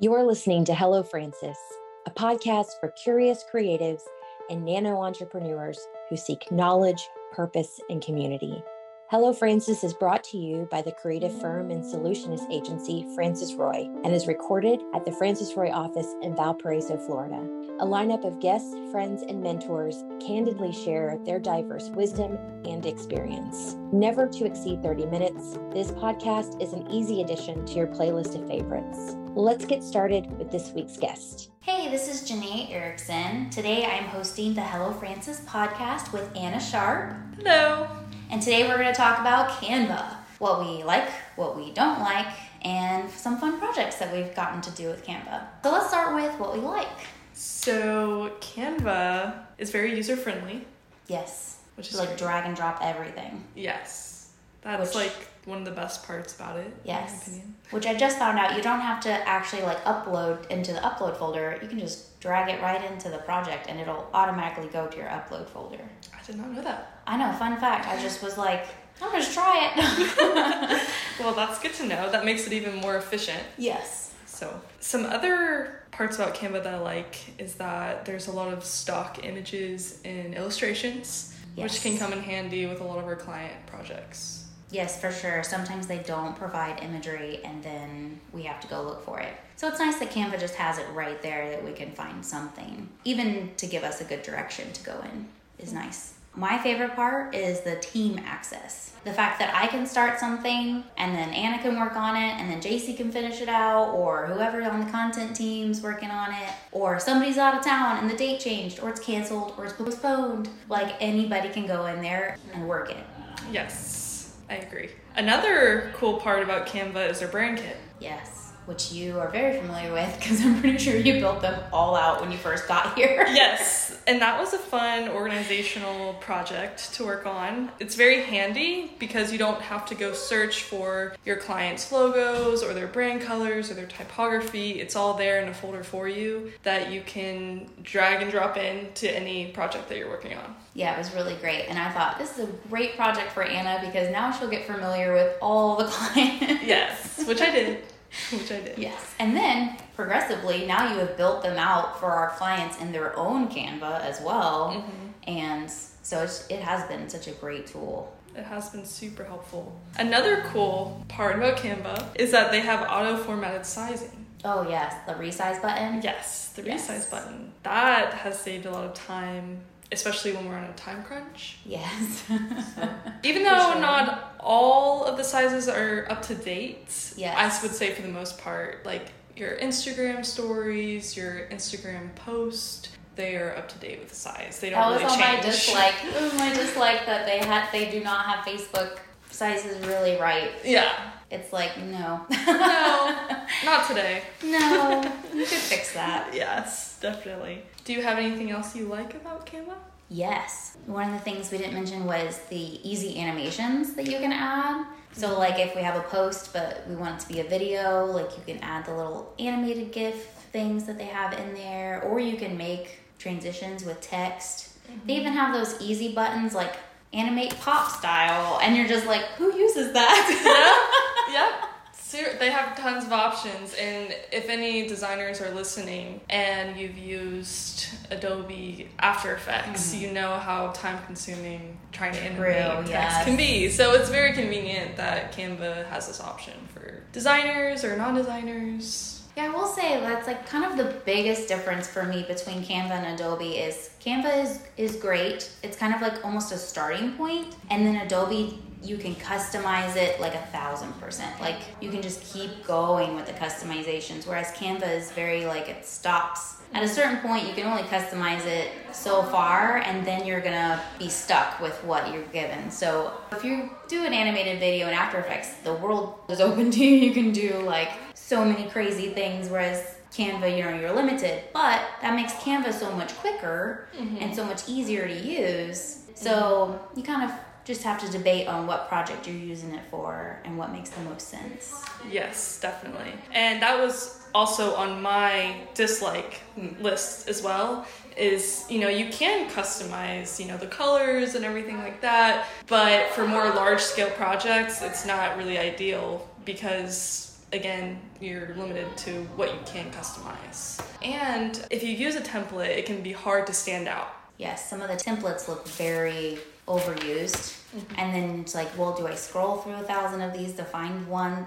You're listening to Hello Frances, a podcast for curious creatives and nano entrepreneurs who seek knowledge, purpose, and community. Hello Frances is brought to you by the creative firm and solutionist agency Frances Roy and is recorded at the Frances Roy office in Valparaiso, Florida. A lineup of guests, friends, and mentors candidly share their diverse wisdom and experience. Never to exceed 30 minutes, this podcast is an easy addition to your playlist of favorites. Let's get started with this week's guest. Hey, this is Janae Erickson. Today I'm hosting the Hello Frances podcast with Ana Sharp. Hello. And today we're going to talk about Canva what we like, what we don't like, and some fun projects that we've gotten to do with Canva. So let's start with what we like. So, Canva is very user friendly. Yes. Which is like great. drag and drop everything. Yes. That's Which- like one of the best parts about it, in my Yes. opinion. Which I just found out you don't have to actually like upload into the upload folder. You can just drag it right into the project and it'll automatically go to your upload folder. I did not know that. I know, fun fact. I just was like, I'm gonna just try it. Well, that's good to know. That makes it even more efficient. yes. So, some other parts about Canva that I like is that there's a lot of stock images and illustrations, Yes. which can come in handy with a lot of our client projects. Yes, for sure. Sometimes they don't provide imagery and then we have to go look for it. So it's nice that Canva just has it right there that we can find something, even to give us a good direction to go in is nice. My favorite part is the team access. The fact that I can start something and then Ana can work on it and then JC can finish it out or whoever on the content team's working on it or somebody's out of town and the date changed or it's canceled or it's postponed. Like anybody can go in there and work it. Yes, I agree. Another cool part about Canva is their brand kit. Yes, which you are very familiar with because I'm pretty sure you built them all out when you first got here. yes, and that was a fun organizational project to work on. It's very handy because you don't have to go search for your client's logos or their brand colors or their typography. It's all there in a folder for you that you can drag and drop in to any project that you're working on. Yeah, it was really great. And I thought this is a great project for Ana because now she'll get familiar with all the clients. Yes, which I did. Which I did. Yes. And then progressively, now you have built them out for our clients in their own Canva as well. Mm-hmm. And so it's, it has been such a great tool. It has been super helpful. Another cool part about Canva is that they have auto formatted sizing. Oh, yes, the resize button. Yes, the Yes. resize button. That has saved a lot of time, especially when we're on a time crunch. Yes. Even though sure. not all of the sizes are up to date, Yes. I would say for the most part, like your Instagram stories, your Instagram post, they are up to date with the size. They don't That was really on my change. dislike. It was my dislike that they had they do not have Facebook sizes really right. Yeah. It's like no, No, not today. no. You could fix that. Yes, definitely. Do you have anything else you like about Canva? Yes. One of the things we didn't mention was the easy animations that you can add. So mm-hmm. like if we have a post but we want it to be a video, like you can add the little animated GIF things that they have in there, or you can make transitions with text. Mm-hmm. They even have those easy buttons like animate pop style, and you're just like, who uses that? Yep. They have tons of options, and if any designers are listening and you've used Adobe After Effects, you know how time consuming trying to animate Mm-hmm. Text yes. can be. So it's very convenient that Canva has this option for designers or non designers. Yeah, I will say that's like kind of the biggest difference for me between Canva and Adobe is Canva is is great. It's kind of like almost a starting point, and then Adobe you can customize it like a thousand percent. Like you can just keep going with the customizations, whereas Canva is very like it stops. At a certain point, you can only customize it so far, and then you're gonna be stuck with what you're given. So, if you do an animated video in After Effects, the world is open to you. You can do like so many crazy things, whereas Canva, you know, you're limited. But that makes Canva so much quicker mm-hmm. and so much easier to use. So mm-hmm. you kind of just have to debate on what project you're using it for and what makes the most sense. Yes, definitely. And that was also on my dislike list as well. Is you know you can customize you know the colors and everything like that, but for more large scale projects, it's not really ideal because again, you're limited to what you can customize. And if you use a template, it can be hard to stand out. Yes, some of the templates look very overused. Mm-hmm. And then it's like, well, do I scroll through a thousand of these to find one?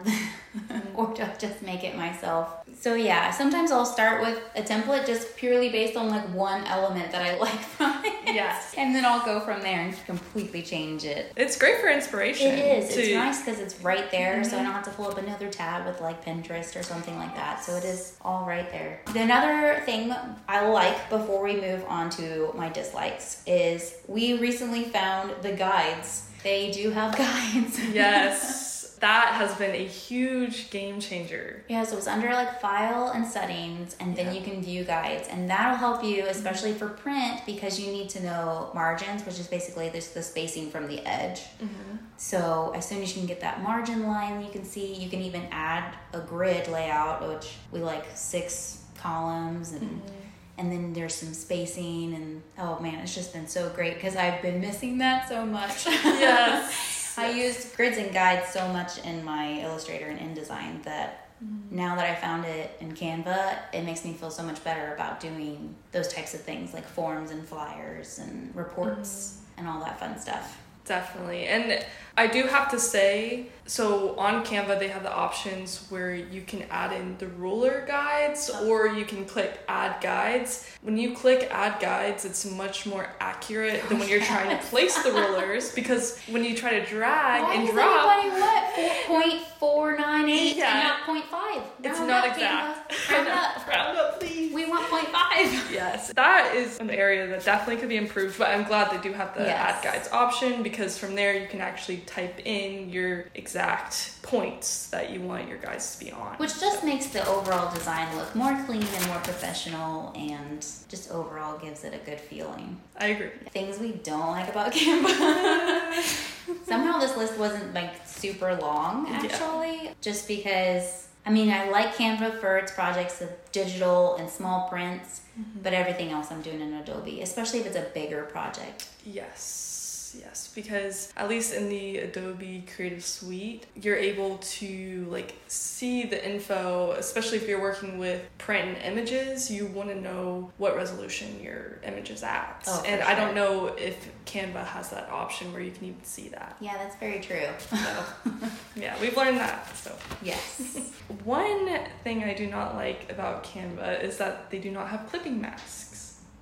or do I just make it myself? So, yeah, sometimes I'll start with a template just purely based on like one element that I like from it. Yes. And then I'll go from there and completely change it. It's great for inspiration. It is. It's nice because it's right there, so I mm-hmm. don't have to pull up another tab with like Pinterest or something like that. So it is all right there. Another thing I like before we move on to my dislikes is we recently found the guides. They do have guides. Yes, that has been a huge game changer. Yeah, so it's under like file and settings, and then Yeah. you can view guides, and that'll help you, especially for print, because you need to know margins, which is basically just the spacing from the edge. Mm-hmm. So as soon as you can get that margin line, you can see you can even add a grid layout, which we like six columns and. Mm-hmm. And then there's some spacing, and oh man, it's just been so great because I've been missing that so much. Yes. I used grids and guides so much in my Illustrator and InDesign that mm-hmm. now that I found it in Canva, it makes me feel so much better about doing those types of things like forms and flyers and reports mm. and all that fun stuff. Definitely. And I do have to say, so on Canva, they have the options where you can add in the ruler guides uh-huh. or you can click add guides. When you click add guides, it's much more accurate than when you're trying to place the rulers because when you try to drag Why and does drop, everybody what? Point four nine eight Yeah. and not point five. it's Round not up, exact. Round up. Round up, please. We want point five. Yes, that is an area that definitely could be improved, but I'm glad they do have the Yes. add guides option because from there you can actually type in your exact points that you want your guides to be on. Which just makes the overall design look more clean and more professional and just overall gives it a good feeling. I agree. Things we don't like about Canva. Somehow this list wasn't like super long Yeah. actually, just because I mean I like Canva for its projects of digital and small prints, mm-hmm. but everything else I'm doing in Adobe, especially if it's a bigger project. Yes, yes, because at least in the Adobe Creative Suite, you're able to like see the info, especially if you're working with print and images, you want to know what resolution your image is at. Oh, and I don't know if Canva has that option where you can even see that. Yeah, that's very true. So, yeah, we've learned that. So, yes. one thing I do not like about Canva is that they do not have clipping masks.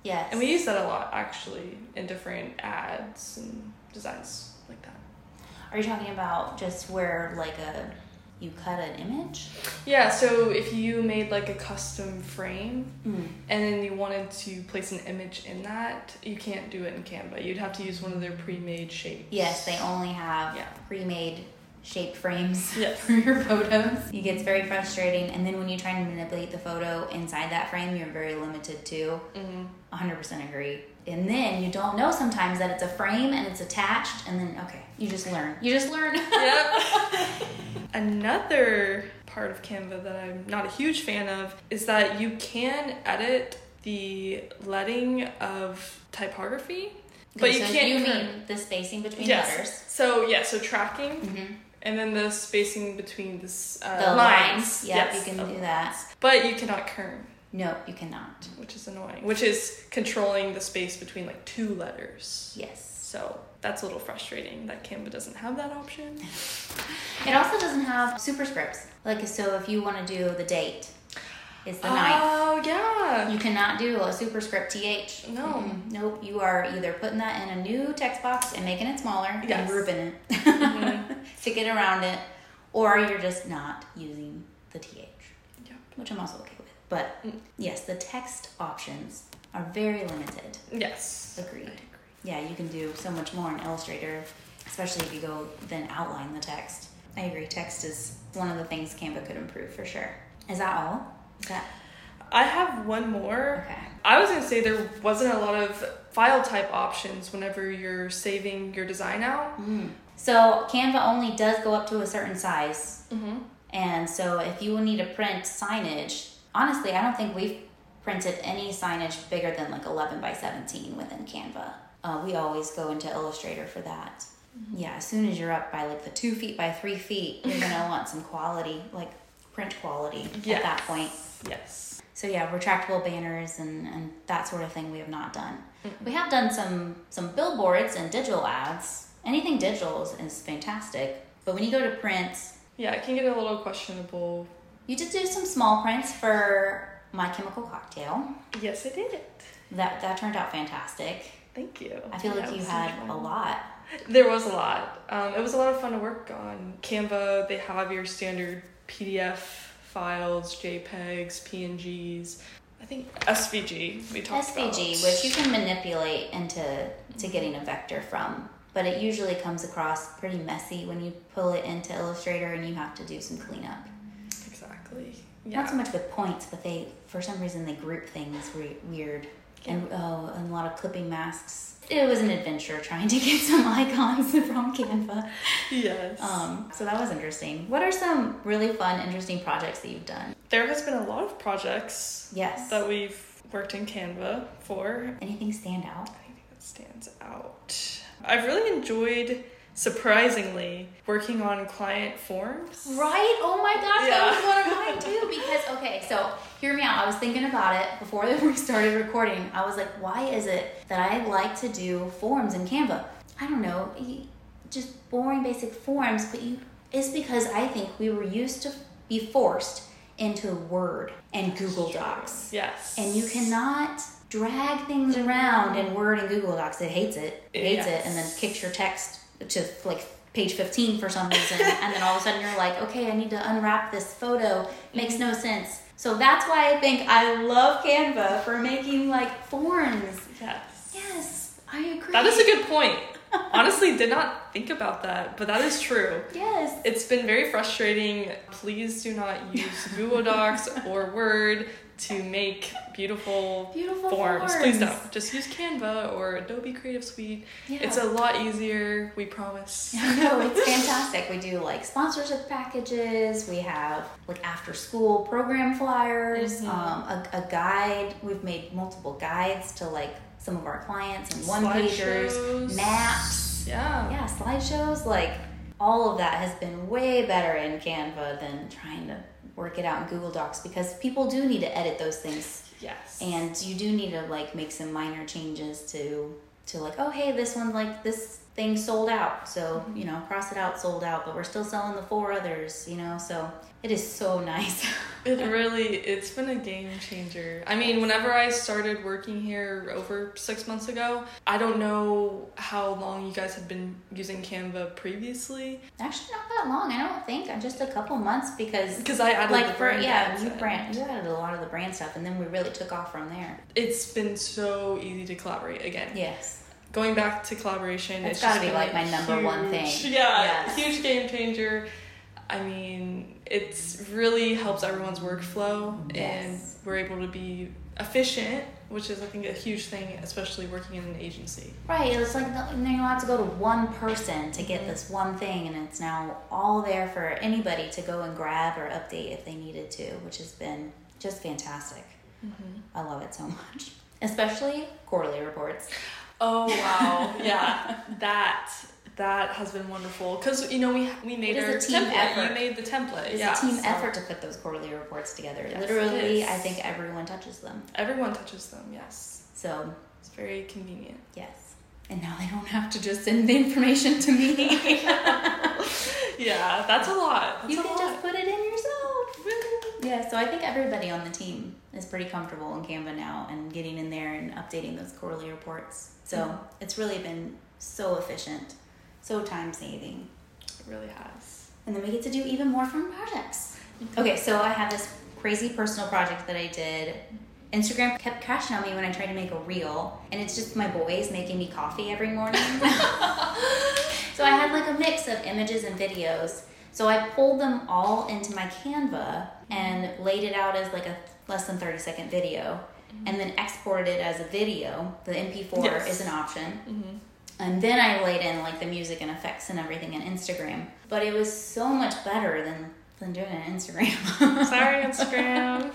Yes. And we use that a lot actually in different ads and designs like that. Are you talking about just where like a you cut an image? Yeah, so if you made like a custom frame Mm. and then you wanted to place an image in that, you can't do it in Canva. You'd have to use one of their pre-made shapes. Yes, they only have Yeah. pre-made shaped frames Yes. for your photos. It gets very frustrating, and then when you try and manipulate the photo inside that frame, you're very limited too. hmm 100% agree. And then you don't know sometimes that it's a frame and it's attached, and then okay, you just learn. You just learn. Yep. Another part of Canva that I'm not a huge fan of is that you can edit the letting of typography, but you so can't. You mean the spacing between yes. letters? So yeah, so tracking hmm and then the spacing between this uh, The lines. lines. Yep, Yes, you can do lines. that. But you cannot kern, No, you cannot. which is annoying. Which is controlling the space between like two letters. Yes. So that's a little frustrating that Canva doesn't have that option. It also doesn't have superscripts. Like, so if you want to do the date, it's the ninth. Oh yeah. You cannot do a superscript th. No. Mm-mm. Nope. You are either putting that in a new text box and making it smaller Yes. and grouping it Mhm. to get around it, or you're just not using the th, Yep. which I'm also okay with. But Mm. yes, the text options are very limited. Yes. Agreed. I agree. Yeah, you can do so much more in Illustrator, especially if you go then outline the text. I agree. Text is one of the things Canva could improve for sure. Is that all? Is that I have one more. okay? I was gonna say there wasn't a lot of file type options whenever you're saving your design out. Mm. So Canva only does go up to a certain size, Mm-hmm. and so if you will need to print signage, honestly, I don't think we've printed any signage bigger than like 11 by 17 within Canva. Uh, we always go into Illustrator for that. Yeah, as soon as you're up by like the two feet by three feet, you're gonna want some quality, like print quality Yes. at that point. Yes. So yeah, retractable banners and, and that sort of thing we have not done. We have done some some billboards and digital ads. Anything digital is, is fantastic. But when you go to print, Yeah, it can get a little questionable. you did do some small prints for My Chemical Cocktail. Yes, I did. That that turned out fantastic. Thank you. I feel like you had a lot. There was a lot. Um, it was a lot of fun to work on. Canva, they have your standard PDF files, JPEGs, PNGs. I think SVG. We talked SVG, about. SVG, which you can manipulate into to getting a vector from, but it usually comes across pretty messy when you pull it into Illustrator and you have to do some cleanup. exactly. Yeah. Not so much with points, but they for some reason they group things re- weird and oh, and a lot of clipping masks. It was an adventure trying to get some icons from Canva. Yes. Um, so that was interesting. What are some really fun, interesting projects that you've done? there has been a lot of projects Yes. that we've worked in Canva for. Anything stand out? Anything that stands out. I've really enjoyed, surprisingly, working on client forms. Right? Oh my gosh, Yeah. that was one of mine too. Because okay, so hear me out. I was thinking about it before we started recording. I was like, why is it that I like to do forms in Canva? I don't know, just boring basic forms. But you, it's because I think we were used to be forced into Word and Google Docs, Yes. and you cannot drag things around in Word and Google Docs. It hates it. It hates it, and then kicks your text to like page 15 for some reason. And then all of a sudden you're like okay i need to unwrap this photo. Makes mm-hmm. no sense. So that's why i think i love canva for making like forms. Yes. yes. I agree. That is a good point. Honestly, did not think about that, but that is true. yes It's been very frustrating. Please do not use Google Docs or Word to make beautiful, Beautiful forms. Please don't. Just use Canva or Adobe Creative Suite. Yeah. It's a lot easier, we promise. no, it's fantastic. We do like sponsorship packages. We have like after school program flyers, Mhm. um, a, a guide. We've made multiple guides to like some of our clients and one pagers, Slideshows. maps. Yeah. Yeah, slideshows. Like all of that has been way better in Canva than trying to work it out in Google Docs because people do need to edit those things Yes. and you do need to like make some minor changes to to like oh hey this one like this thing sold out. So mm-hmm. you know cross it out sold out but we're still selling the four others you know so it is so nice. It really, it's been a game changer. I mean, whenever I started working here over six months ago, I don't know how long you guys had been using Canva previously. actually not that long i don't think. Uh, just a couple months because Because I added like for brand yeah you brand you added a lot of the brand stuff and then we really took off from there. It's been so easy to collaborate again. yes Going back to collaboration, That's it's gotta be, like, my number one thing. Yeah, Yes. huge game changer. I mean, it's really helps everyone's workflow, Yes. and we're able to be efficient, which is I think a huge thing, especially working in an agency. Right, it's like the, and then you have to go to one person to get this mm-hmm. one thing, and it's now all there for anybody to go and grab or update if they needed to, which has been just fantastic. Mm-hmm. I love it so much, especially quarterly reports. Oh wow, yeah, that that has been wonderful because you know we we made It our a team template. effort. You made the template. It's yeah, a team so effort to put those quarterly reports together. Yes, Literally. I think everyone touches them. Everyone touches them. Yes, So it's very convenient. yes, and now they don't have to just send the information to me. Yeah, that's a lot. That's you a can lot. just put it. Yeah, so I think everybody on the team is pretty comfortable in Canva now and getting in there and updating those quarterly reports. So Mhm. it's really been so efficient, so time saving. It really has. And then we get to do even more fun projects. Okay, so I have this crazy personal project that I did. Instagram kept crashing on me when I tried to make a reel, and it's just my boys making me coffee every morning. so I had like a mix of images and videos. So I pulled them all into my Canva and laid it out as like a less than 30 second video, and then exported it as a video. The MP4 Yes. is an option. Mm-hmm. And then I laid in like the music and effects and everything in Instagram. But it was so much better than than doing it on Instagram. Sorry, Instagram.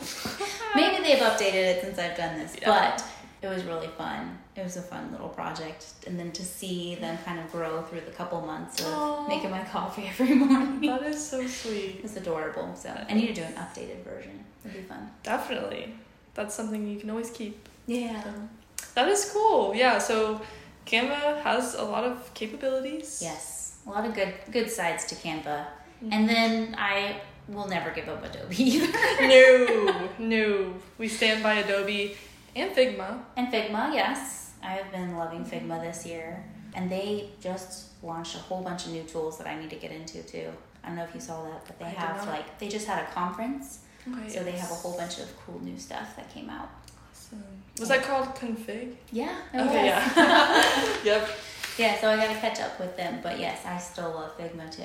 Maybe they've updated it since I've done this, Yeah. but it was really fun. It was a fun little project, and then to see them kind of grow through the couple months of Aw. making my coffee every morning. That is so sweet. It's adorable. So I need to do an updated version. It'd be fun. Definitely. That's something you can always keep. Yeah. That is cool. Yeah, so Canva has a lot of capabilities. Yes. A lot of good good sides to Canva. Mm-hmm. And then I will never give up Adobe either. no, no. We stand by Adobe and Figma. and Figma, yes. I've been loving mm-hmm. Figma this year. And they just launched a whole bunch of new tools that I need to get into too. I don't know if you saw that, but they I have like they just had a conference, Okay, so they have a whole bunch of cool new stuff that came out. Awesome. Was that called Config? Yeah. Okay, was. yeah. yep. Yeah, so I got to catch up with them. But yes, I still love Figma too.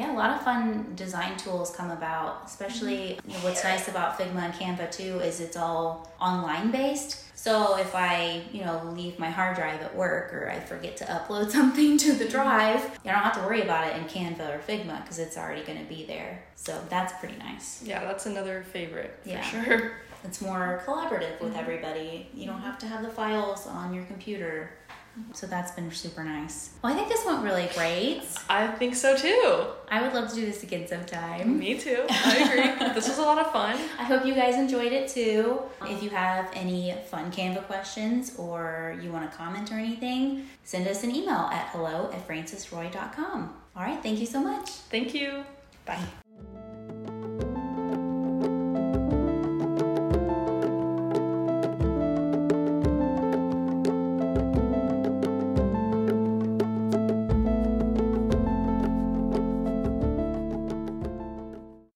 Yeah, a lot of fun design tools come about, especially mm-hmm. you know, what's nice about Figma and Canva too is it's all online based. So if I, you know, leave my hard drive at work or I forget to upload something to the mm-hmm. drive, I don't have to worry about it in Canva or Figma because it's already going to be there. So that's pretty nice. Yeah, that's another favorite for Yeah. sure. It's more collaborative with mm-hmm. everybody. You don't have to have the files on your computer. So that's been super nice. Well, I think this went really great. I think so too. I would love to do this again sometime. Me too. I agree. this was a lot of fun. I hope you guys enjoyed it too. If you have any fun Canva questions or you want to comment or anything, send us an email at hello at francesroy.com. All right, thank you so much. Thank you. Bye.